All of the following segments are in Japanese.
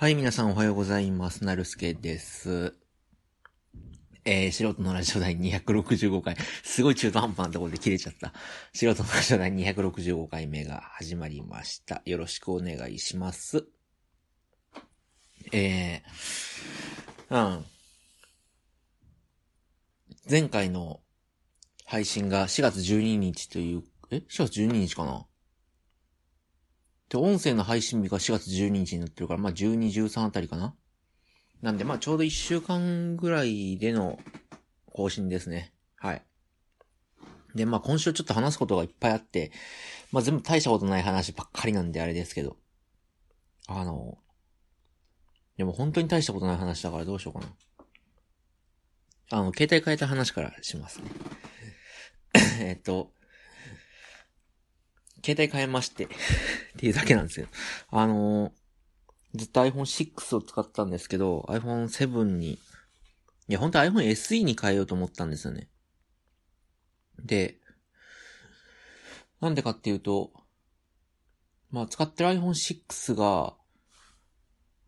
はい、皆さんおはようございます。なるすけです。えー、素人のラジオ第265回。すごい中途半端なところで切れちゃった。素人のラジオ第265回目が始まりました。よろしくお願いします。えー、うん。前回の配信が4月12日という、え ?4 月12日かな？で、音声の配信日が4月12日になってるから、まあ、12、13あたりかななんで、まあ、ちょうど1週間ぐらいでの更新ですね。はい。で、まあ、今週ちょっと話すことがいっぱいあって、まあ、全部大したことない話ばっかりなんであれですけど。あの、でも本当に大したことない話だからどうしようかな。あの、携帯変えた話からしますね。えっと、携帯変えまして っていうだけなんですよ。あのー、ずっと iPhone 6を使ったんですけど、iPhone 7に、いや、本当は iPhone SE に変えようと思ったんですよね。で、なんでかっていうと、まあ、使ってる iPhone 6が、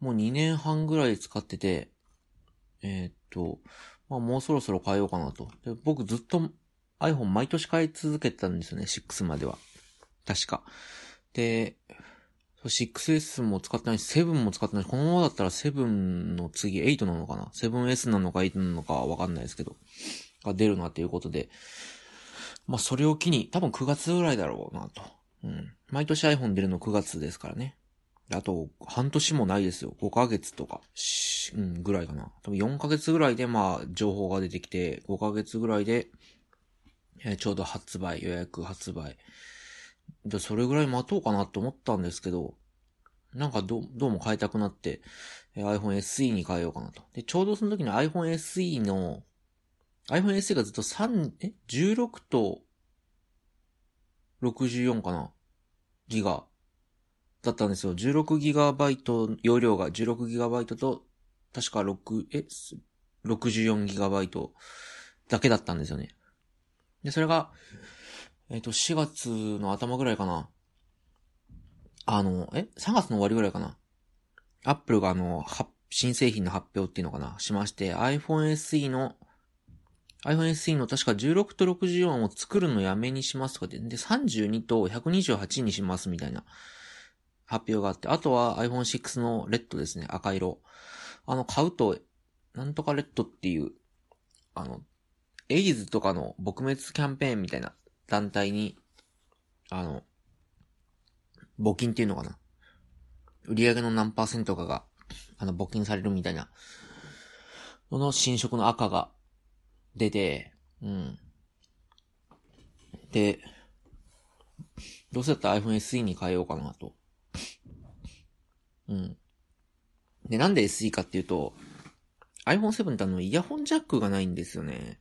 もう2年半ぐらい使ってて、えー、っと、まあ、もうそろそろ変えようかなと。で僕ずっと iPhone 毎年変え続けてたんですよね、6までは。確か。で、6S も使ってないし、7も使ってないし、このままだったら7の次8なのかな ?7S なのか8なのかわかんないですけど、が出るなっていうことで、まあそれを機に、多分9月ぐらいだろうなと。うん。毎年 iPhone 出るの9月ですからね。あと、半年もないですよ。5ヶ月とか、うん、ぐらいかな。多分4ヶ月ぐらいで、まあ、情報が出てきて、5ヶ月ぐらいで、えー、ちょうど発売、予約発売。で、それぐらい待とうかなって思ったんですけど、なんかど、どうも変えたくなって、iPhone SE に変えようかなと。で、ちょうどその時に iPhone SE の、iPhone SE がずっと3、え ?16 と64かな？ギガだったんですよ。16ギガバイト、容量が16ギガバイトと、確か6、え ?64 ギガバイトだけだったんですよね。で、それが、えっ、と、4月の頭ぐらいかな。あの、え ?3 月の終わりぐらいかな。アップルがあの、は新製品の発表っていうのかなしまして、iPhone SE の、iPhone SE の確か16と64を作るのやめにしますとかで、で、32と128にしますみたいな発表があって、あとは iPhone 6のレッドですね、赤色。あの、買うと、なんとかレッドっていう、あの、エイズとかの撲滅キャンペーンみたいな団体に、あの、募金っていうのかな。売り上げの何パーセントかが、あの、募金されるみたいな、その新色の赤が出て、うん。で、どうせだったら iPhone SE に変えようかなと。うん。で、なんで SE かっていうと、iPhone7 ってあの、イヤホンジャックがないんですよね。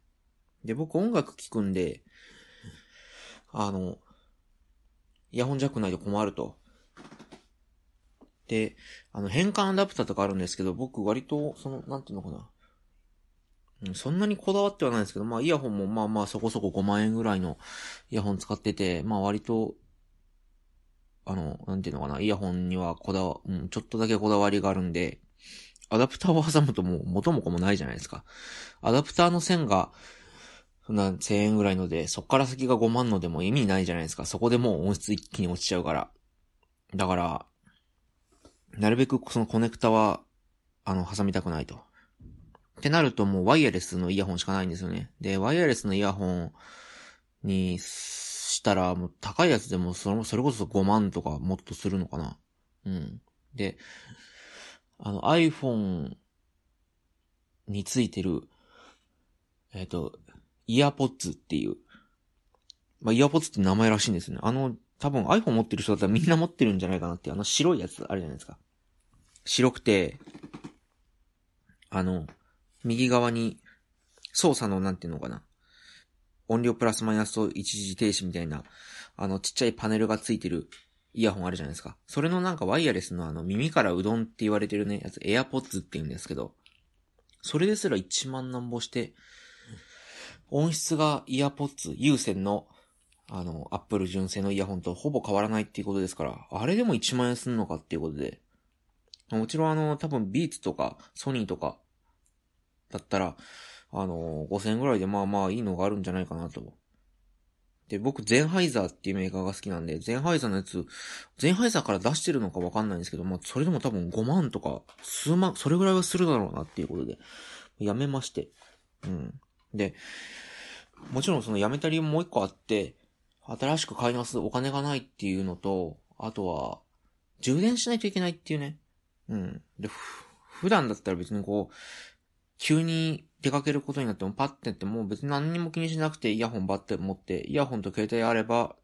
で、僕音楽聴くんで、あの、イヤホンジャックないと困ると。で、あの、変換アダプターとかあるんですけど、僕割と、その、なんていうのかな。そんなにこだわってはないんですけど、まあ、イヤホンもまあまあそこそこ5万円ぐらいのイヤホン使ってて、まあ割と、あの、なんていうのかな、イヤホンにはこだわ、うん、ちょっとだけこだわりがあるんで、アダプターを挟むともう元も子もないじゃないですか。アダプターの線が、そんな1000円ぐらいので、そっから先が5万のでも意味ないじゃないですか。そこでもう音質一気に落ちちゃうから。だから、なるべくそのコネクタは、あの、挟みたくないと。ってなるともうワイヤレスのイヤホンしかないんですよね。で、ワイヤレスのイヤホンにしたら、もう高いやつでもそれそれこそ5万とかもっとするのかな。うん。で、あの iPhone についてる、えっ、ー、と、イヤーポッツっていう。まあ、イヤーポッツって名前らしいんですね。あの、多分 iPhone 持ってる人だったらみんな持ってるんじゃないかなっていう、あの白いやつあるじゃないですか。白くて、あの、右側に操作のなんていうのかな。音量プラスマイナスと一時停止みたいな、あのちっちゃいパネルがついてるイヤホンあるじゃないですか。それのなんかワイヤレスのあの耳からうどんって言われてるね、やつ、エアポッツって言うんですけど、それですら1万なんぼして、音質がイヤポッツ、有線の、あの、アップル純正のイヤホンとほぼ変わらないっていうことですから、あれでも1万円すんのかっていうことで、もちろんあの、多分ビーツとかソニーとかだったら、あの、5000円ぐらいでまあまあいいのがあるんじゃないかなと。で、僕、ゼンハイザーっていうメーカーが好きなんで、ゼンハイザーのやつ、ゼンハイザーから出してるのかわかんないんですけど、まあ、それでも多分5万とか、数万、それぐらいはするだろうなっていうことで、やめまして。うん。で、もちろんその辞めた理由もう一個あって、新しく買い直すお金がないっていうのと、あとは、充電しないといけないっていうね。うん。で、普段だったら別にこう、急に出かけることになってもパッてっても別に何にも気にしなくてイヤホンバッて持って、イヤホンと携帯あれば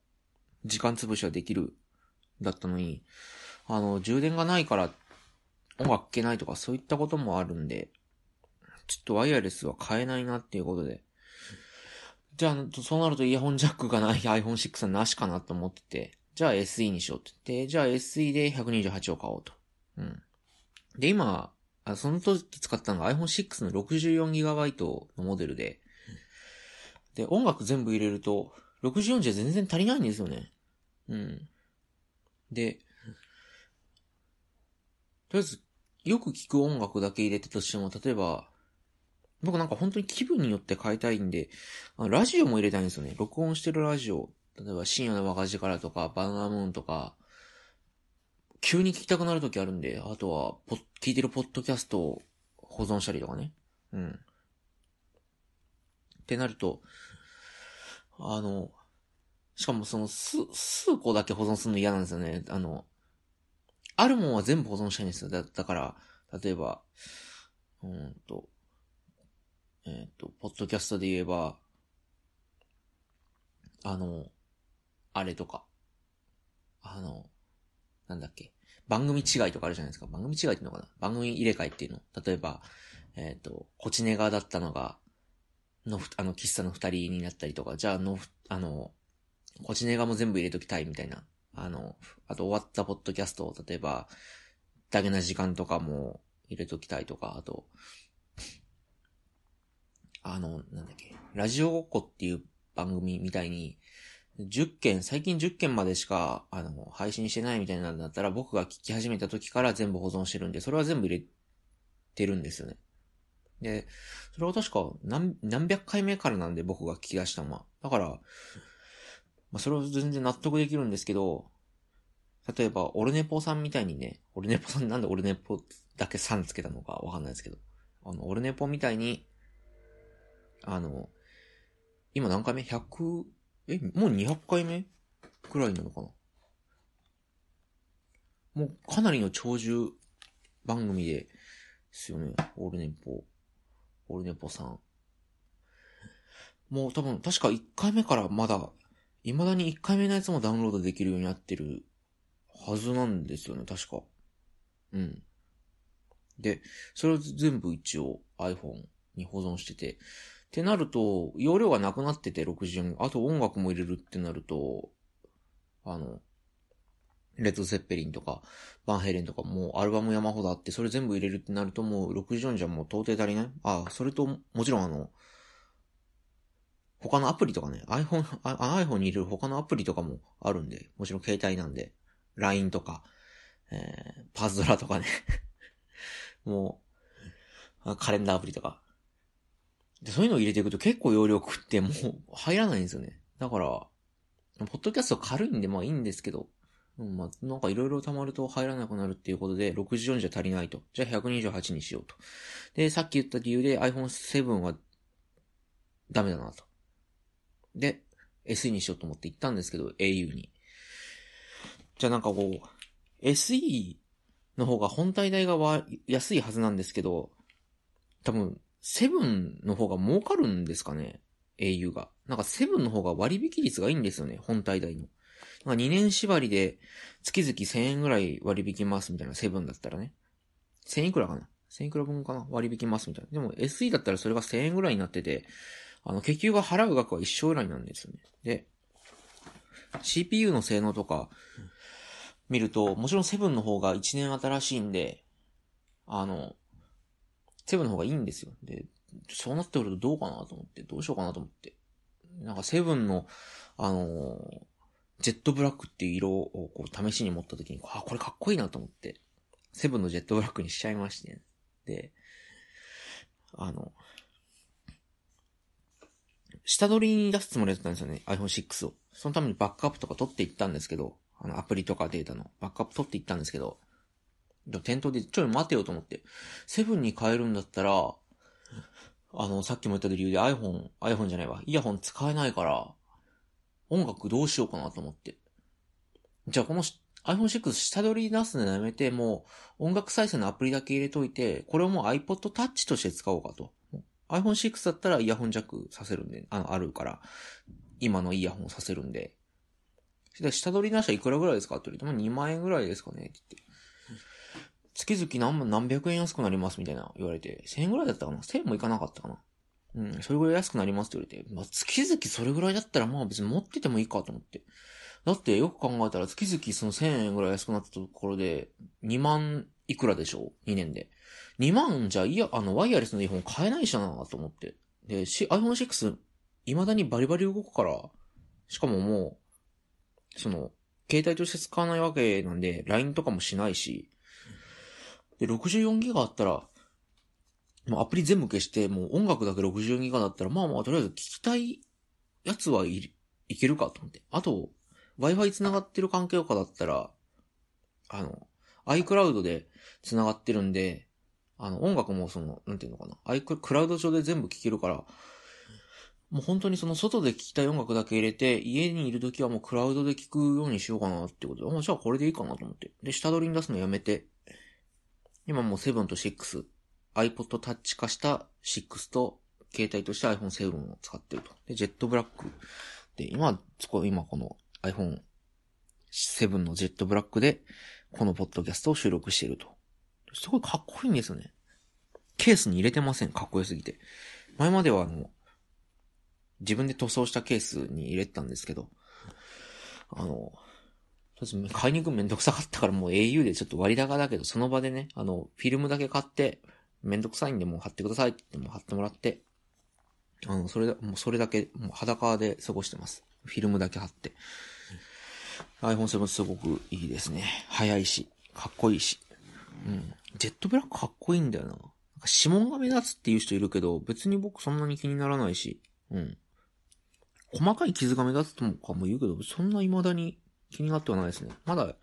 時間潰しはできるだったのに、あの、充電がないから音楽聴けないとかそういったこともあるんで、ちょっとワイヤレスは買えないなっていうことで。じゃあ、そうなるとイヤホンジャックがない iPhone6 はなしかなと思ってて、じゃあ SE にしようって言って、じゃあ SE で128を買おうと。うん。で、今、その時使ったのが iPhone6 の 64GB のモデルで、で、音楽全部入れると、64じゃ全然足りないんですよね。うん。で、とりあえず、よく聴く音楽だけ入れてとしても、例えば、僕なんか本当に気分によって変えたいんで、ラジオも入れたいんですよね。録音してるラジオ。例えば深夜の若字からとか、バナナムーンとか、急に聞きたくなる時あるんで、あとは、ポ聞いてるポッドキャストを保存したりとかね。うん。ってなると、あの、しかもその、数、数個だけ保存するの嫌なんですよね。あの、あるもんは全部保存したいんですよ。だ、だから、例えば、うんと、えっ、ー、と、ポッドキャストで言えば、あの、あれとか、あの、なんだっけ、番組違いとかあるじゃないですか。番組違いっていうのかな番組入れ替えっていうの。例えば、えっ、ー、と、コチネガだったのが、の、あの、喫茶の二人になったりとか、じゃあの、あの、コチネガも全部入れときたいみたいな。あの、あと終わったポッドキャストを、例えば、だけな時間とかも入れときたいとか、あと、あの、なんだっけ、ラジオごっこっていう番組みたいに、10件、最近10件までしか、あの、配信してないみたいなんだったら、僕が聞き始めた時から全部保存してるんで、それは全部入れてるんですよね。で、それは確か何、何百回目からなんで僕が聞き出したのは。だから、まあ、それは全然納得できるんですけど、例えば、オルネポさんみたいにね、オルネポさんなんでオルネポだけ3つけたのかわかんないですけど、あの、オルネポみたいに、あの、今何回目 ?100、え、もう200回目？くらいなのかな？もうかなりの長寿番組ですよね。オールネポ。オールネポさん。もう多分、確か1回目からまだ、未だに1回目のやつもダウンロードできるようになってるはずなんですよね、確か。うん。で、それを全部一応 iPhone に保存してて、ってなると、容量がなくなってて64あと音楽も入れるってなると、あの、レッド・ゼッペリンとか、バンヘレンとかもうアルバム山ほどあって、それ全部入れるってなるともう64じゃもう到底足りない。あ、それと、もちろんあの、他のアプリとかね、iPhone、iPhone に入れる他のアプリとかもあるんで、もちろん携帯なんで、LINE とか、えー、パズドラとかね。もう、カレンダーアプリとか、で、そういうのを入れていくと結構容量食ってもう入らないんですよね。だから、ポッドキャスト軽いんでまあいいんですけど、うん、まあ、なんかいろいろ溜まると入らなくなるっていうことで、64じゃ足りないと。じゃあ128にしようと。で、さっき言った理由で iPhone7 はダメだなと。で、SE にしようと思って行ったんですけど、au に。じゃあなんかこう、SE の方が本体代が安いはずなんですけど、多分、セブンの方が儲かるんですかね ?au が。なんかセブンの方が割引率がいいんですよね、本体代の。なんか2年縛りで月々1000円ぐらい割引ますみたいな、セブンだったらね。1000いくらかな ?1000 いくら分かな？割引ますみたいな。でも SE だったらそれが1000円ぐらいになってて、あの、結局が払う額は一緒ぐらいなんですよね。で、CPU の性能とか見ると、もちろんセブンの方が1年新しいんで、あの、セブンの方がいいんですよ。で、そうなってくるとどうかなと思って、どうしようかなと思って。なんかセブンの、あのー、ジェットブラックっていう色をこう試しに持った時に、あ、これかっこいいなと思って。セブンのジェットブラックにしちゃいまして、ね、で、あの、下取りに出すつもりだったんですよね、iPhone 6を。そのためにバックアップとか取っていったんですけど、あの、アプリとかデータのバックアップ取っていったんですけど、店頭でちょい待てよと思って、セブンに変えるんだったら、あの、さっきも言った理由で iPhone、iPhone じゃないわ、イヤホン使えないから、音楽どうしようかなと思って。じゃあこの iPhone6 下取り出すのやめて、もう音楽再生のアプリだけ入れといて、これをもう iPod Touch として使おうかと。iPhone6 だったらイヤホンジャックさせるんで、あの、あるから、今のイヤホンさせるんで。で、下取りなしはいくらぐらいですかって言われて、まあ、2万円ぐらいですかねって言って。月々何何百円安くなりますみたいな言われて、1000円ぐらいだったかな ?1000 円もいかなかったかな？うん、それぐらい安くなりますって言われて、まあ、月々それぐらいだったらまあ別に持っててもいいかと思って。だってよく考えたら月々その1000円ぐらい安くなったところで、2万いくらでしょう ?2 年で。2万じゃ、いや、あの、ワイヤレスのイヤホン買えないしなと思って。で、し iPhone6、未だにバリバリ動くから、しかももう、その、携帯として使わないわけなんで、LINE とかもしないし、で、64ギガあったら、もうアプリ全部消して、もう音楽だけ64ギガだったら、まあまあ、とりあえず聞きたいやつはいいけるかと思って。あと、Wi-Fi 繋がってる環境下だったら、あの、iCloud で繋がってるんで、あの、音楽もその、なんていうのかな、iCloud、上で全部聴けるから、もう本当にその外で聴きたい音楽だけ入れて、家にいる時はもうクラウドで聴くようにしようかなってことで、あ、じゃあこれでいいかなと思って。で、下取りに出すのやめて、今もう7と6、iPod Touch 化した6と、携帯として iPhone7 を使ってると。で、ジェットブラック。で、今、そこ、今この iPhone7 のジェットブラックで、このポッドキャストを収録していると。すごいかっこいいんですよね。ケースに入れてません。かっこよすぎて。前まではあの、自分で塗装したケースに入れてたんですけど、あの、買いに行くめんどくさかったからもう au でちょっと割高だけど、その場でね、あの、フィルムだけ買って、めんどくさいんでもう貼ってくださいって言っても貼ってもらって、あの、それだ、もうそれだけ、もう裸で過ごしてます。フィルムだけ貼って。iPhone7 すごくいいですね。早いし、かっこいいし。うん。ジェットブラックかっこいいんだよな。なんか指紋が目立つっていう人いるけど、別に僕そんなに気にならないし。うん。細かい傷が目立つとかも言うけど、そんな未だに気になってはないですね。まだ、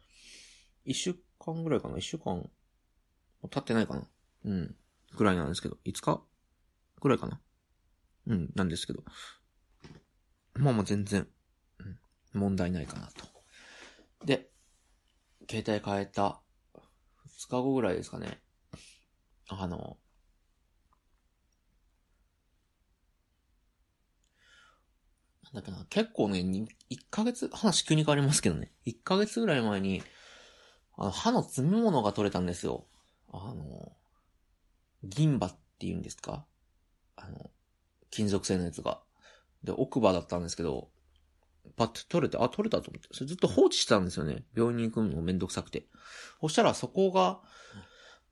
一週間ぐらいかな？一週間、経ってないかな？うん。ぐらいなんですけど、5日ぐらいかな？うん、なんですけど。まあまあ全然、うん、問題ないかなと。で、携帯変えた2日後ぐらいですかね。あの、なんだっけな、結構ね、1ヶ月、話急に変わりますけどね。1ヶ月ぐらい前に、あの、歯の詰め物が取れたんですよ。あの、銀歯って言うんですか？あの、金属製のやつが。で、奥歯だったんですけど、パッと取れて、あ、取れたと思って。それずっと放置してたんですよね。病院に行くのめんどくさくて。そしたらそこが、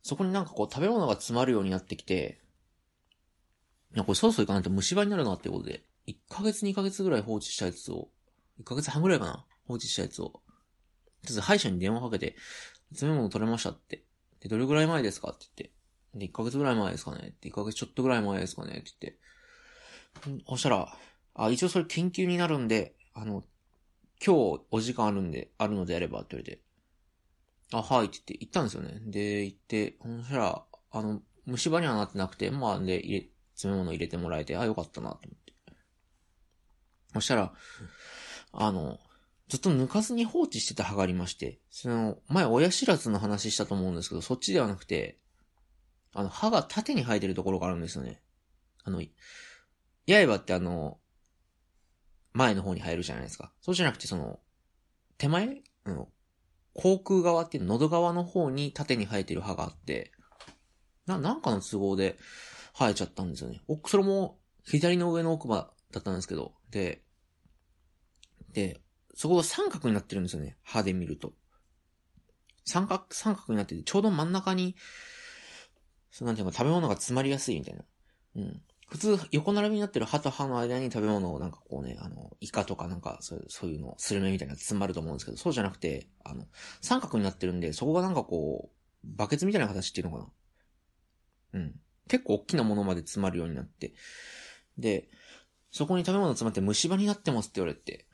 そこになんかこう食べ物が詰まるようになってきて、いや、これそろそろ行かないと虫歯になるなってことで、1ヶ月2ヶ月ぐらい放置したやつを、1ヶ月半ぐらいかな放置したやつを、とりあえず歯医者に電話かけて、詰め物取れましたって。で、どれぐらい前ですかって言って。で、1ヶ月ぐらい前ですかねって、1ヶ月ちょっとぐらい前ですかねって言って。そしたら、あ、一応それ研究になるんで、あの、今日お時間あるんで、あるのであればって言われて、あ、はいって言って、行ったんですよね。で、行って、そしたら、あの、虫歯にはなってなくて、まあ、で、詰め物入れてもらえて、あ、よかったなって。そしたら、あの、ずっと抜かずに放置してた歯がありまして、その、前親知らずの話したと思うんですけど、そっちではなくて、あの、歯が縦に生えてるところがあるんですよね。あの、刃ってあの、前の方に入るじゃないですか。そうじゃなくて、その、手前？の、航空側っていう喉側の方に縦に生えてる歯があって、な、なんかの都合で生えちゃったんですよね。お、それも左の上の奥歯だったんですけど、で、で、そこが三角になってるんですよね。歯で見ると。三角、三角になってて、ちょうど真ん中に、そうなんていうか食べ物が詰まりやすいみたいな。うん。普通、横並びになってる歯と歯の間に食べ物をなんかこうね、あの、イカとかなんか、そういう、そういうの、スルメみたいな詰まると思うんですけど、そうじゃなくて、あの、三角になってるんで、そこがなんかこう、バケツみたいな形っていうのかな。うん。結構大きなものまで詰まるようになって。で、そこに食べ物詰まって虫歯になってますって言われて。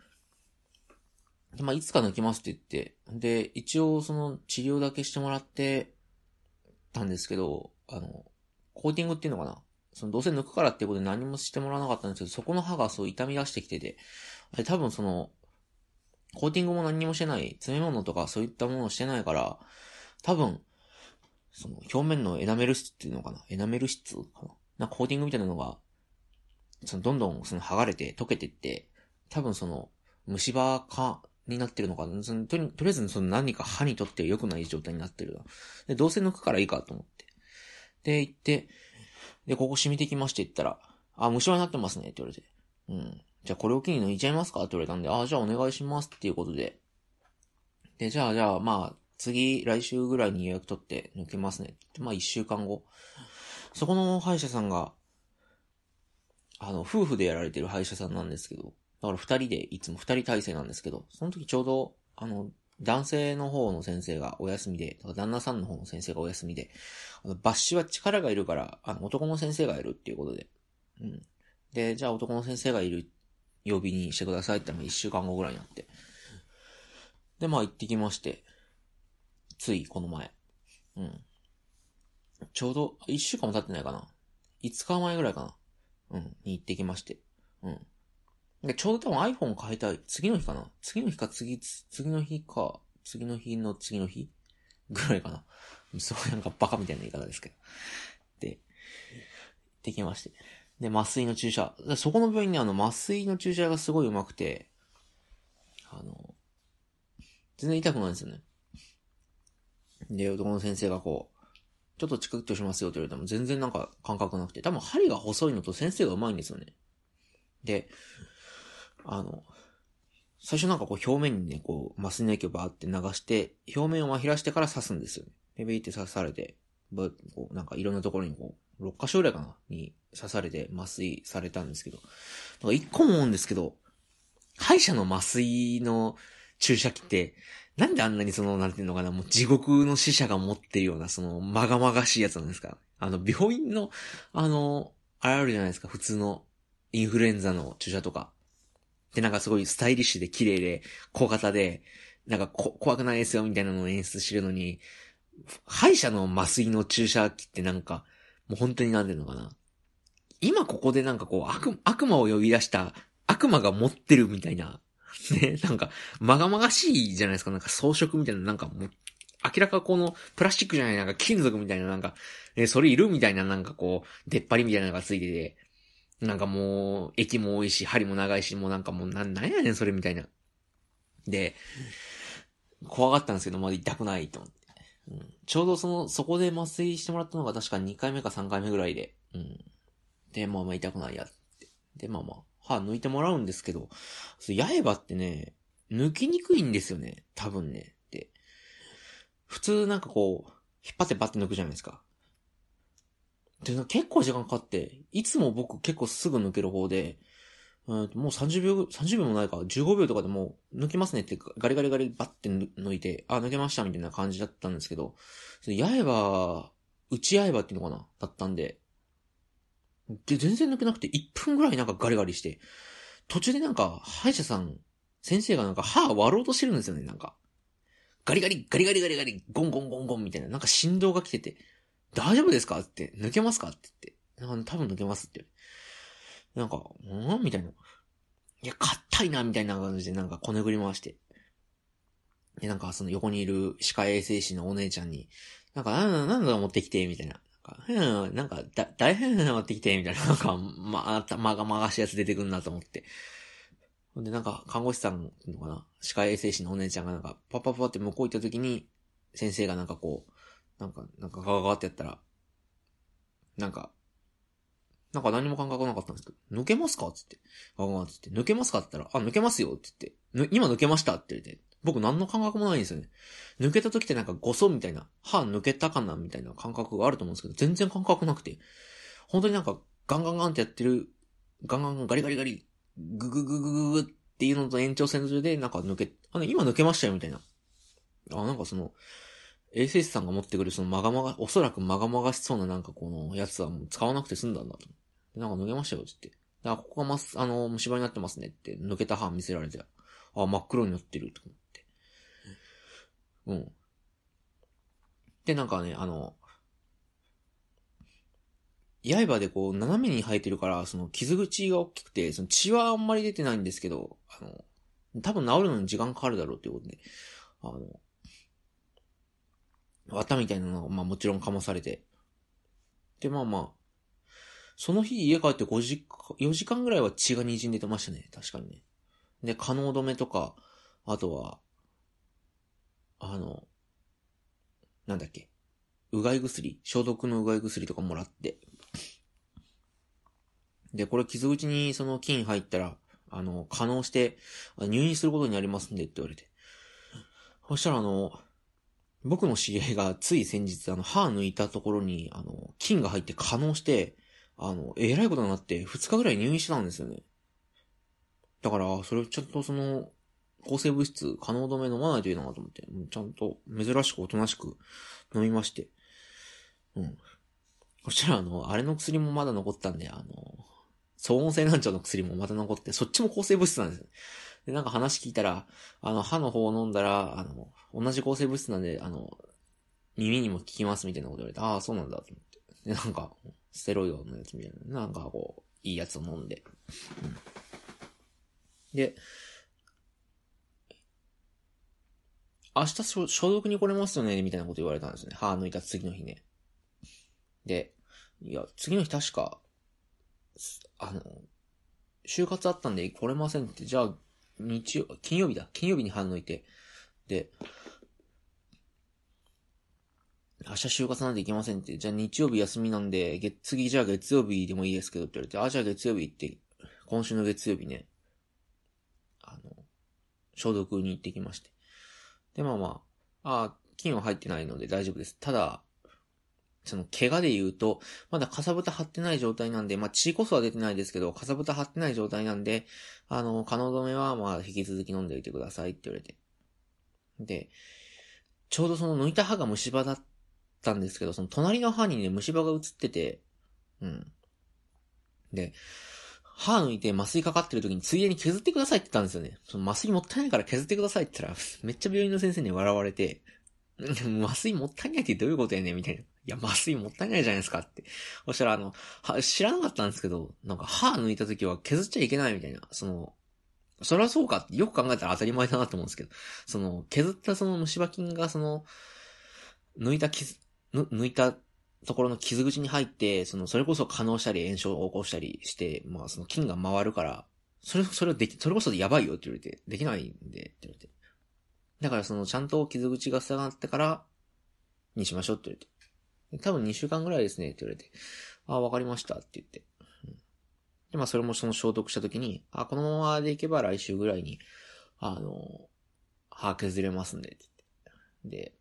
まあ、いつか抜きますって言って。で、一応その治療だけしてもらってたんですけど、あの、コーティングっていうのかな。そのどうせ抜くからっていうことで何もしてもらわなかったんですけど、そこの歯がそう痛み出してきてて、あれ多分その、コーティングも何もしてない、詰め物とかそういったものをしてないから、多分、その表面のエナメル質っていうのかなエナメル質かななコーティングみたいなのが、そのどんどんその剥がれて溶けてって、多分その虫歯かになってるのかそのとりとりあえずその何か歯にとって良くない状態になってる。で、どうせ抜くからいいかと思って。で、行って、で、ここ染みてきまして言ったら、あ、虫歯になってますねって言われて。うん。じゃあこれを機に抜いちゃいますか？って言われたんで、あ、じゃあお願いしますっていうことで。で、じゃあじゃあまあ、次、来週ぐらいに予約取って抜けますね。まあ一週間後。そこの歯医者さんが、あの、夫婦でやられてる歯医者さんなんですけど、だから二人で、いつも二人体制なんですけど、その時ちょうど、あの、男性の方の先生がお休みで、旦那さんの方の先生がお休みで、あの、抜歯は力がいるから、あの、男の先生がいるっていうことで、うん。で、じゃあ男の先生がいる曜日にしてくださいってのが一週間後ぐらいになって。で、まあ行ってきまして、ついこの前。うん。ちょうど、一週間も経ってないかな。5日前ぐらいかな。うん。に行ってきまして。うん。で、ちょうど多分 iPhone 変えたい。次の日かな次の日か次、次の日か、次の日の次の日？ぐらいかな。すごいなんかバカみたいな言い方ですけど。で、行ってきまして。で、麻酔の注射。そこの病院にあの麻酔の注射がすごい上手くて、あの、全然痛くないんですよね。で、男の先生がこう、ちょっとチクッとしますよって言われても全然なんか感覚なくて、多分針が細いのと先生が上手いんですよね。で、あの、最初なんかこう表面にね、こう、麻酔の液をバーって流して、表面をまひらしてから刺すんですよね。で、ビーって刺されて、こう、なんかいろんなところにこう、6箇所ぐらいかなに刺されて麻酔されたんですけど、なんか一個も思うんですけど、歯医者の麻酔の注射器って、なんであんなにその、なんていうのかな、もう地獄の死者が持ってるような、その、まがまがしいやつなんですか？あの、病院の、あの、あれあるじゃないですか、普通のインフルエンザの注射とか。で、なんかすごいスタイリッシュで綺麗で、小型で、なんかこ怖くないですよ、みたいなのを演出してるのに、歯医者の麻酔の注射器ってなんか、もう本当になんていうのかな。今ここでなんかこう、悪、悪魔を呼び出した悪魔が持ってるみたいな ね、なんか、まがまがしいじゃないですか。なんか装飾みたいな、なんかもう、明らかこの、プラスチックじゃない、なんか金属みたいな、なんか、えそれいるみたいな、なんかこう、出っ張りみたいなのがついてて、なんかもう、液も多いし、針も長いし、もうなんかもう、なん、なんやねん、それみたいな。で、怖がったんですけど、まだ痛くないと思って。うん、ちょうどその、そこで麻酔してもらったのが確か2回目か3回目ぐらいで。うん。で、まあまあ痛くないやって。で、まあまあ、歯抜いてもらうんですけど、刃ってね、抜きにくいんですよね。多分ね。で、普通なんかこう、引っ張ってバッて抜くじゃないですか。で、結構時間かかって、いつも僕結構すぐ抜ける方で、うん、もう30秒、30秒もないか、15秒とかでもう抜きますねってガリガリガリバッて抜いて、あ、抜けましたみたいな感じだったんですけど、刃、内刃っていうのかなだったんで、で、全然抜けなくて1分ぐらいなんかガリガリして、途中でなんか、歯医者さん、先生がなんか歯割ろうとしてるんですよね、なんか。ガリガリ、ガリガリガリガリ、ゴンゴンゴンゴンみたいな、なんか振動が来てて、大丈夫ですかって、抜けますかって言って。なんか多分抜けますって。なんか、うん？みたいな。いや、硬いな、みたいな感じで、なんかこねぐり回して。で、なんかその横にいる歯科衛生士のお姉ちゃんに、なんか、なんだ、なんだ持ってきて、みたいな。か、なんか、だ、大変なのってきて、みたいな、なんか、ま、あ、まがまがしいやつ出てくんなと思って。ほんで、なんか、看護師さんのかな。歯科衛生士のお姉ちゃんがなんか、パッパッパって向こう行った時に、先生がなんかこう、なんか、なんかガガガってやったら、なんか、なんか何も感覚なかったんですけど、抜けますか？つって。ガガガって言って、抜けますか？って言ったら、あ、抜けますよ。って言って、今抜けました？って言って、僕何の感覚もないんですよね。抜けた時ってなんかゴソみたいな、歯抜けたかなみたいな感覚があると思うんですけど、全然感覚なくて。本当になんかガンガンガンってやってる、ガンガンガリガリガリ、ググググググっていうのと延長線上でなんか抜け、あの、今抜けましたよみたいな。あ、なんかその、衛生士さんが持ってくるそのまがまが、おそらくまがまがしそうななんかこのやつはもう使わなくて済んだんだと。なんか脱げましたよ、つって。あ、ここがます、あの、虫歯になってますねって、抜けた歯見せられて、あ、真っ黒になってると。うん。で、なんかね、あの、刃でこう、斜めに生えてるから、その傷口が大きくて、その血はあんまり出てないんですけど、あの、多分治るのに時間かかるだろうっていうことで、あの、綿みたいなのが、まあもちろんかまされて。で、まあまあ、その日家帰って5時間、4時間ぐらいは血が滲んでてましたね。確かにね。で、可能止めとか、あとは、あの、なんだっけ？うがい薬？消毒のうがい薬とかもらって。で、これ傷口にその菌入ったら、あの、可能して、入院することになりますんでって言われて。そしたらあの、僕の知り合いがつい先日あの、歯抜いたところに、あの、菌が入って可能して、あの、えらいことになって2日ぐらい入院してたんですよね。だから、それをちゃんとその、抗生物質、可能止め飲まないといいなと思って、ちゃんと珍しくおとなしく飲みまして。うん。そしたらあの、あれの薬もまだ残ったんで、あの、騒音性難聴の薬もまだ残って、そっちも抗生物質なんですよ。で、なんか話聞いたら、あの、歯の方を飲んだら、あの、同じ抗生物質なんで、あの、耳にも効きますみたいなこと言われて、ああ、そうなんだと思って。で、なんか、ステロイドのやつみたいな、なんかこう、いいやつを飲んで。うん、で、明日消毒に来れますよね？みたいなこと言われたんですね。歯抜いた次の日ね。で、いや、次の日確か、あの、就活あったんで来れませんって、じゃあ、日曜、金曜日だ。金曜日に歯抜いて。で、明日就活なんで行けませんって。じゃあ日曜日休みなんで、月、次じゃあ月曜日でもいいですけどって言われて、あ、じゃあ月曜日行って、今週の月曜日ね、あの、消毒に行ってきまして。で、まあまあ、あ、菌は入ってないので大丈夫です。ただ、その怪我で言うと、まだかさぶた張ってない状態なんで、まあ血こそは出てないですけど、かさぶた張ってない状態なんで、あの、可能止めはまあ引き続き飲んでおいてくださいって言われて。で、ちょうどその抜いた歯が虫歯だったんですけど、その隣の歯にね、虫歯が映ってて、うん。で、歯抜いて麻酔かかってる時についでに削ってくださいって言ったんですよね。その麻酔もったいないから削ってくださいって言ったら、めっちゃ病院の先生に笑われて、麻酔もったいないってどういうことやねんみたいな。いや、麻酔もったいないじゃないですかって。そしたら、あの、知らなかったんですけど、なんか歯抜いた時は削っちゃいけないみたいな。その、それはそうかってよく考えたら当たり前だなと思うんですけど、その、削ったその虫歯菌がその、抜いた傷、抜いたところの傷口に入って、その、それこそ可能したり炎症を起こしたりして、まあその菌が回るから、それ、それをでき、それこそやばいよって言われて、できないんで、って言われて。だからその、ちゃんと傷口が塞がってから、にしましょうって言われて。多分2週間ぐらいですねって言われて、ああ、わかりましたって言って。で、まあそれもその消毒した時に、あこのままでいけば来週ぐらいに、あの、歯削れますんで、って言って。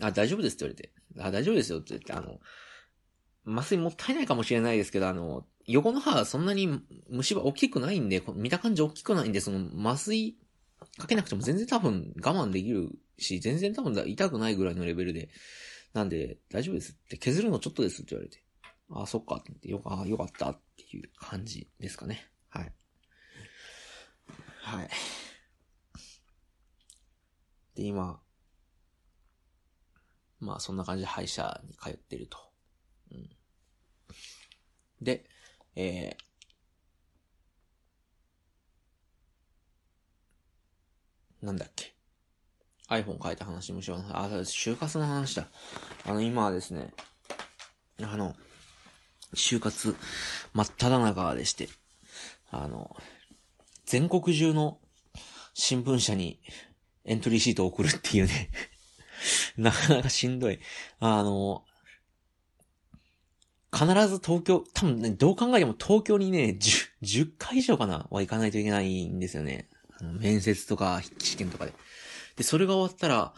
で、あ、大丈夫ですって言われて。あ、大丈夫ですよって言って、あの、麻酔もったいないかもしれないですけど、あの、横の歯はそんなに虫歯大きくないんで、見た感じ大きくないんで、その麻酔かけなくても全然多分我慢できるし、全然多分痛くないぐらいのレベルで、なんで大丈夫ですって、削るのちょっとですって言われて、ああ、そっかってって、よか、よかったっていう感じですかね。はい。はい。で、今、まあそんな感じで歯医者に通ってると。うん。で、えー、なんだっけ。iPhone 変えた話もしような。あ、就活の話だ。あの、今はですね、あの、就活真っ只中でして、あの、全国中の新聞社にエントリーシートを送るっていうね なかなかしんどい。あの、必ず東京、多分ね、どう考えても東京にね、10、10回以上かなは行かないといけないんですよね。面接とか筆記試験とかで。で、それが終わったら、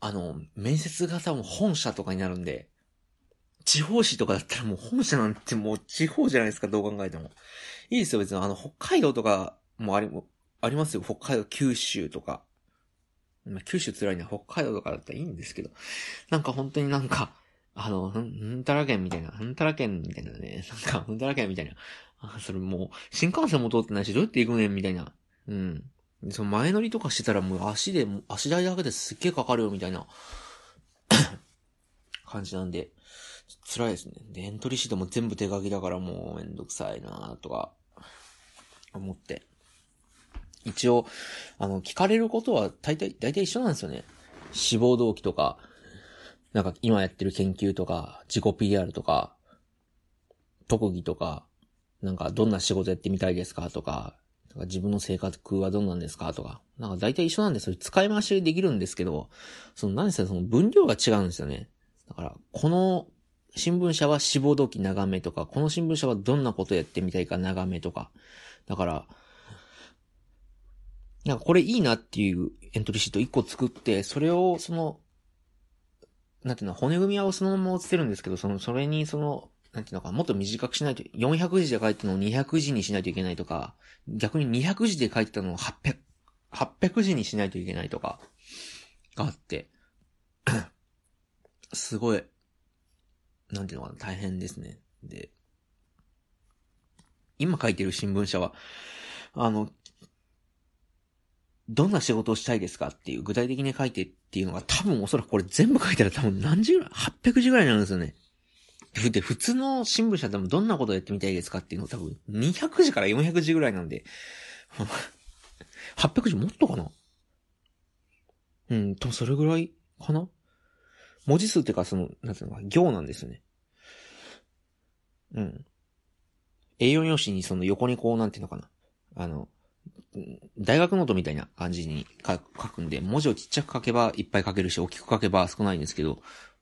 あの、面接が多分本社とかになるんで、地方紙とかだったらもう本社なんてもう地方じゃないですか、どう考えても。いいですよ、別に。あの、北海道とかもあり、ありますよ。北海道、九州とか。まあ、九州辛いのは北海道とかだったらいいんですけど、なんか本当になんか、あの、ん、んたら県みたいな、んたら県みたいなね、なんか、んたら県みたいな。あ、それもう、新幹線も通ってないし、どうやって行くねんみたいな。うん。その前乗りとかしてたらもう足で、足代だけですっげえかかるよみたいな 感じなんで、辛いですね。で、エントリーシートも全部手書きだからもうめんどくさいなとか、思って。一応、あの、聞かれることは大体、大体一緒なんですよね。志望動機とか、なんか今やってる研究とか、自己 PR とか、特技とか、なんかどんな仕事やってみたいですかとか、か自分の性格はどんなんですかとか、なんか大体一緒なんでそれ使い回しできるんですけど、その何せその分量が違うんですよね。だから、この新聞社は志望動機長めとか、この新聞社はどんなことやってみたいか長めとか。だから、なんかこれいいなっていうエントリーシート1個作って、それをその、なんていうの、骨組みはそのまま落ちてるんですけど、その、それにその、なんていうのか、もっと短くしないと、400字で書いてたのを200字にしないといけないとか、逆に200字で書いてたのを800、800字にしないといけないとか、があって、すごい、なんていうのかな、大変ですね。で、今書いてる新聞社は、あの、どんな仕事をしたいですかっていう具体的に書いてっていうのが多分おそらくこれ全部書いたら多分何時ぐらい ?800 字ぐらいになるんですよね。で、普通の新聞社でもどんなことやってみたいですかっていうの多分200字から400字ぐらいなんで、800字もっとかな？うん、多分それぐらいかな？文字数っていうかその、なんていうのか、行なんですよね。うん。A4 用紙にその横にこう、なんていうのかな？あの、大学ノートみたいな感じに書くんで、文字をちっちゃく書けばいっぱい書けるし、大きく書けば少ないんですけど、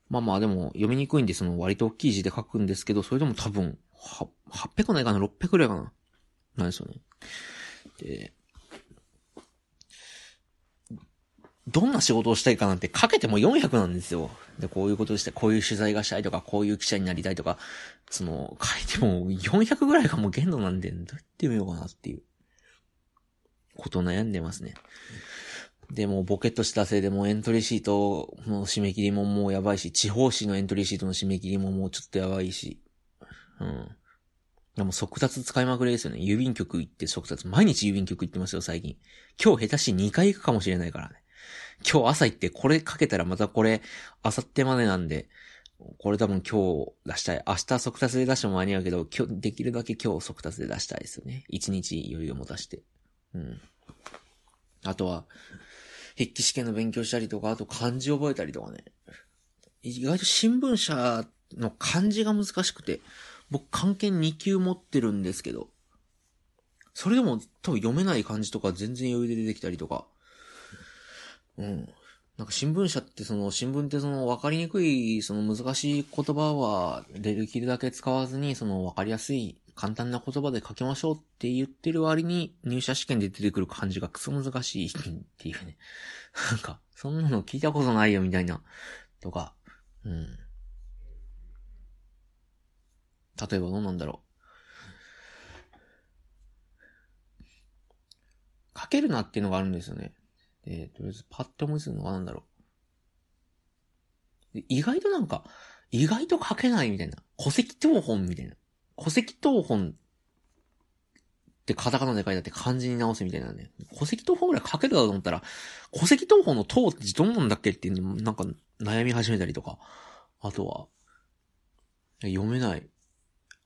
まあまあでも読みにくいんで、その割と大きい字で書くんですけど、それでも多分、は、800ないかな ?600 くらいかななんですよね。で、どんな仕事をしたいかなんて書けても400なんですよ。で、こういうことして、こういう取材がしたいとか、こういう記者になりたいとか、その、書いても400ぐらいがもう限度なんで、どうやってみようかなっていう、こと悩んでますね。でも、ボケっとしたせいでもエントリーシートの締め切りももうやばいし、地方紙のエントリーシートの締め切りももうちょっとやばいし。うん。でも速達使いまくりですよね。郵便局行って速達。毎日郵便局行ってますよ、最近。今日下手し2回行くかもしれないからね。今日朝行ってこれかけたらまたこれ、明後日までなんで、これ多分今日出したい。明日速達で出しても間に合うけど、今日、できるだけ今日速達で出したいですよね。1日余裕を持たして。うん。あとは、筆記試験の勉強したりとか、あと漢字覚えたりとかね。意外と新聞社の漢字が難しくて、僕漢検2級持ってるんですけど、それでも多分読めない漢字とか全然余裕で出てきたりとか、うん。なんか新聞社ってその、新聞ってその分かりにくい、その難しい言葉は、できるだけ使わずに、その分かりやすい簡単な言葉で書きましょうって言ってる割に入社試験で出てくる漢字がクソ難しいっていうね。なんか、そんなの聞いたことないよみたいな。とか、うん。例えばどうなんだろう。書けるなっていうのがあるんですよね。で、とりあえずパッと思いつくのはなんだろう。意外となんか、意外と書けないみたいな。戸籍謄本みたいな。戸籍謄本ってカタカナで書いてあって漢字に直すみたいなね。戸籍謄本ぐらい書けるだと思ったら、戸籍謄本の謄ってどんなんだっけっていうのなんか悩み始めたりとか。あとは、読めない。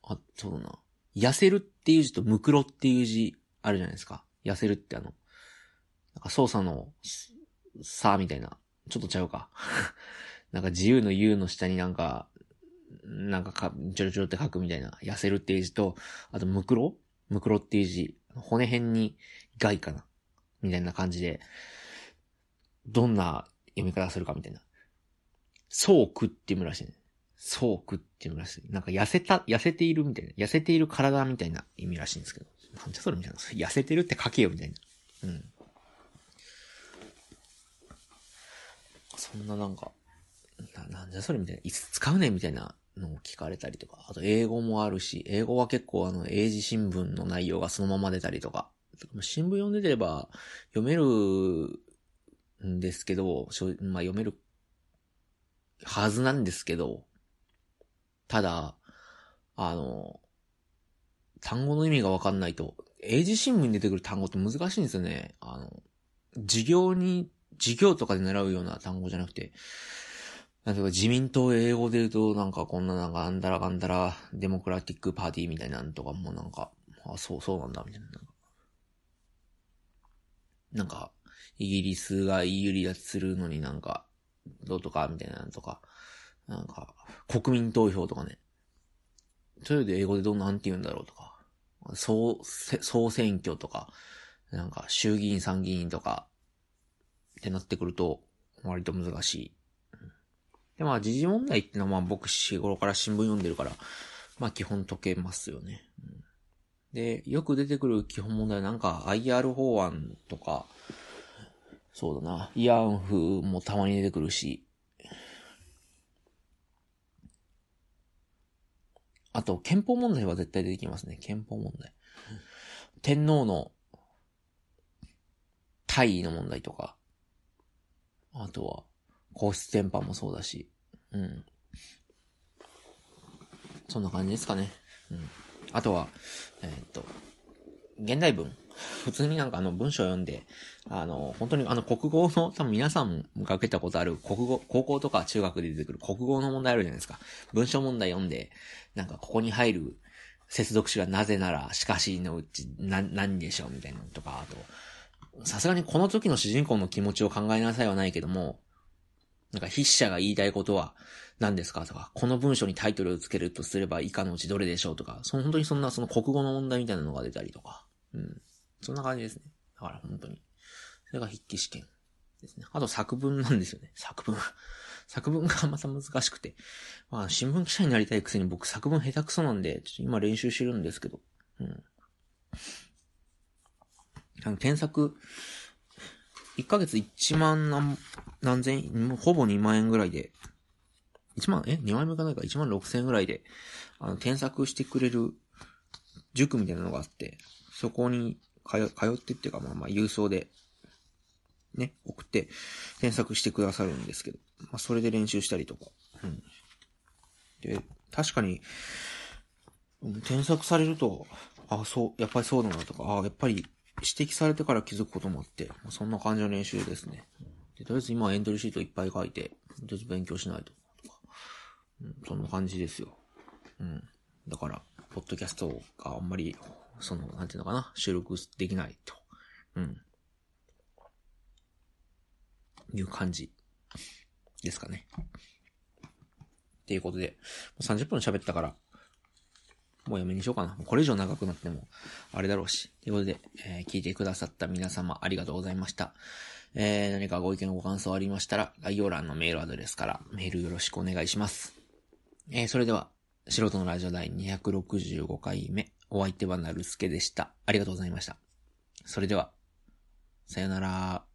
あ、そうだな。痩せるっていう字とムクロっていう字あるじゃないですか。痩せるってあの、なんか操作の、さみたいな。ちょっとちゃうか。なんか自由の U の下になんか、なんかか、ちょろちょろって書くみたいな、痩せるっていう字と、あと、むくろむくろっていう字、骨辺に害かな？みたいな感じで、どんな読み方するかみたいな。そうくって読むらしいね。そうくって読むらしい。なんか痩せた、痩せているみたいな。痩せている体みたいな意味らしいんですけど。なんじゃそれみたいな。痩せてるって書けよみたいな。うん。そんななんか、な、なんじゃそれみたいな。いつ使うねみたいなのを聞かれたりとか、あと英語もあるし、英語は結構あの、英字新聞の内容がそのまま出たりとか、新聞読んでれば読めるんですけど、まあ読めるはずなんですけど、ただ、あの、単語の意味がわかんないと、英字新聞に出てくる単語って難しいんですよね。あの、授業に、授業とかで習うような単語じゃなくて、なんていうか自民党英語で言うと、なんかこんななんかあんだらかんだら、デモクラティックパーティーみたいなんとかもなんか、あ、そうそうなんだ、みたいな。なんか、イギリスが EU 離脱するのになんか、どうとか、みたいなのとか、なんか、国民投票とかね。それで英語でどうなんて言うんだろうとか、総、総選挙とか、なんか衆議院参議院とか、ってなってくると、割と難しい。で、まあ、時事問題ってのはまあ僕日頃から新聞読んでるから、まあ基本解けますよね。で、よく出てくる基本問題はなんか IR 法案とか、そうだな、慰安婦もたまに出てくるし、あと、憲法問題は絶対出てきますね。憲法問題。天皇の大位の問題とか、あとは、皇室伝播もそうだし、うん。そんな感じですかね。うん。あとは、えー、っと、現代文。普通になんかあの文章読んで、あの、本当にあの国語の、多分皆さんもかけたことある国語、高校とか中学で出てくる国語の問題あるじゃないですか。文章問題読んで、なんかここに入る接続詞がなぜなら、しかしのうち、な、何でしょうみたいなのとか、あと、さすがにこの時の主人公の気持ちを考えなさいはないけども、なんか筆者が言いたいことは何ですか？とか、この文章にタイトルをつけるとすれば以下のうちどれでしょう？とか、その本当にそんなその国語の問題みたいなのが出たりとか、うん。そんな感じですね。だから本当に。それが筆記試験ですね。あと作文なんですよね。作文。作文がまた難しくて。まあ、新聞記者になりたいくせに僕作文下手くそなんで、ちょっと今練習してるんですけど。うん。あの、添削、1ヶ月1万何、何千もうほぼ2万円ぐらいで、1万、え ?2 万円もいかないか ?1 万6千円ぐらいで、あの、添削してくれる塾みたいなのがあって、そこに通、通ってっていうか、まあまあ、郵送で、ね、送って、添削してくださるんですけど、まあ、それで練習したりとか、うん。で、確かに、添削されると、あ、そう、やっぱりそうだなとか、あ、やっぱり指摘されてから気づくこともあって、そんな感じの練習ですね。で、とりあえず今エントリーシートいっぱい書いて、とりあえず勉強しないと。とかうん、そんな感じですよ。うん。だから、ポッドキャストがあんまりその、なんていうのかな、収録できないと。うん。いう感じですかね。っていうことで、30分喋ったから、もうやめにしようかな。これ以上長くなっても、あれだろうし。ということで、えー、聞いてくださった皆様ありがとうございました。えー、何かご意見ご感想ありましたら、概要欄のメールアドレスからメールよろしくお願いします。えー、それでは、素人のラジオ第265回目。お相手はなるすけでした。ありがとうございました。それでは、さよなら。